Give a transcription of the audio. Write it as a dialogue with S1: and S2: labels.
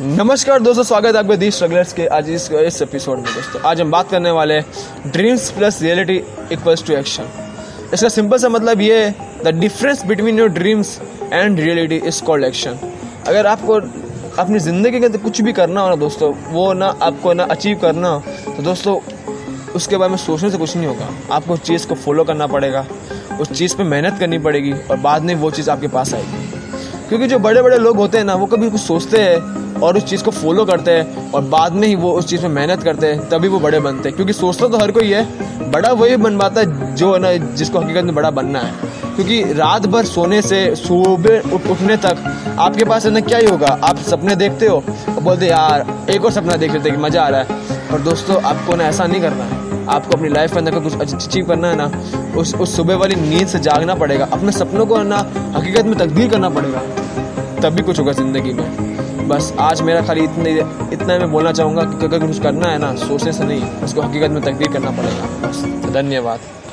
S1: नमस्कार दोस्तों, स्वागत है आपके दी स्ट्रगलर्स के आज इस इस एपिसोड में दोस्तों। आज हम बात करने वाले हैं dreams plus reality equals to action इसका सिंपल सा मतलब ये है the difference between your dreams and reality is called action अगर आपको अपनी ज़िंदगी के अंदर कुछ भी करना हो ना दोस्तों, वो ना आपको ना अचीव करना तो दोस्तों, उसके बारे में सोचने से कुछ नहीं होगा। आपको उस चीज़ को फॉलो करना पड़ेगा, उस चीज़ पे मेहनत करनी पड़ेगी और बाद में वो चीज़ आपके पास आएगी। क्योंकि जो बड़े बड़े लोग होते हैं ना, वो कभी कुछ सोचते हैं और उस चीज़ को फॉलो करते हैं और बाद में ही वो उस चीज़ में मेहनत करते हैं, तभी वो बड़े बनते हैं। क्योंकि सोचता तो हर कोई है, बड़ा वही बन पाता है जो है ना, जिसको हकीकत में बड़ा बनना है। क्योंकि रात भर सोने से सुबह उठ, उठने तक आपके पास है ना, क्या ही होगा? आप सपने देखते हो और बोलते यार, एक और सपना देख लेते कि मज़ा आ रहा है। और दोस्तों, आपको ना ऐसा नहीं करना है। आपको अपनी लाइफ के अंदर कुछ अचीव करना है ना, उस उस सुबह वाली नींद से जागना पड़ेगा। अपने सपनों को ना, हकीकत में तकदीर करना पड़ेगा। तभी कुछ होगा ज़िंदगी में। बस आज मेरा खाली इतने, इतना मैं बोलना चाहूँगा कि अगर कुछ करना है ना, सोचने से नहीं, उसको हकीकत में तकदीर करना पड़ेगा। बस, धन्यवाद।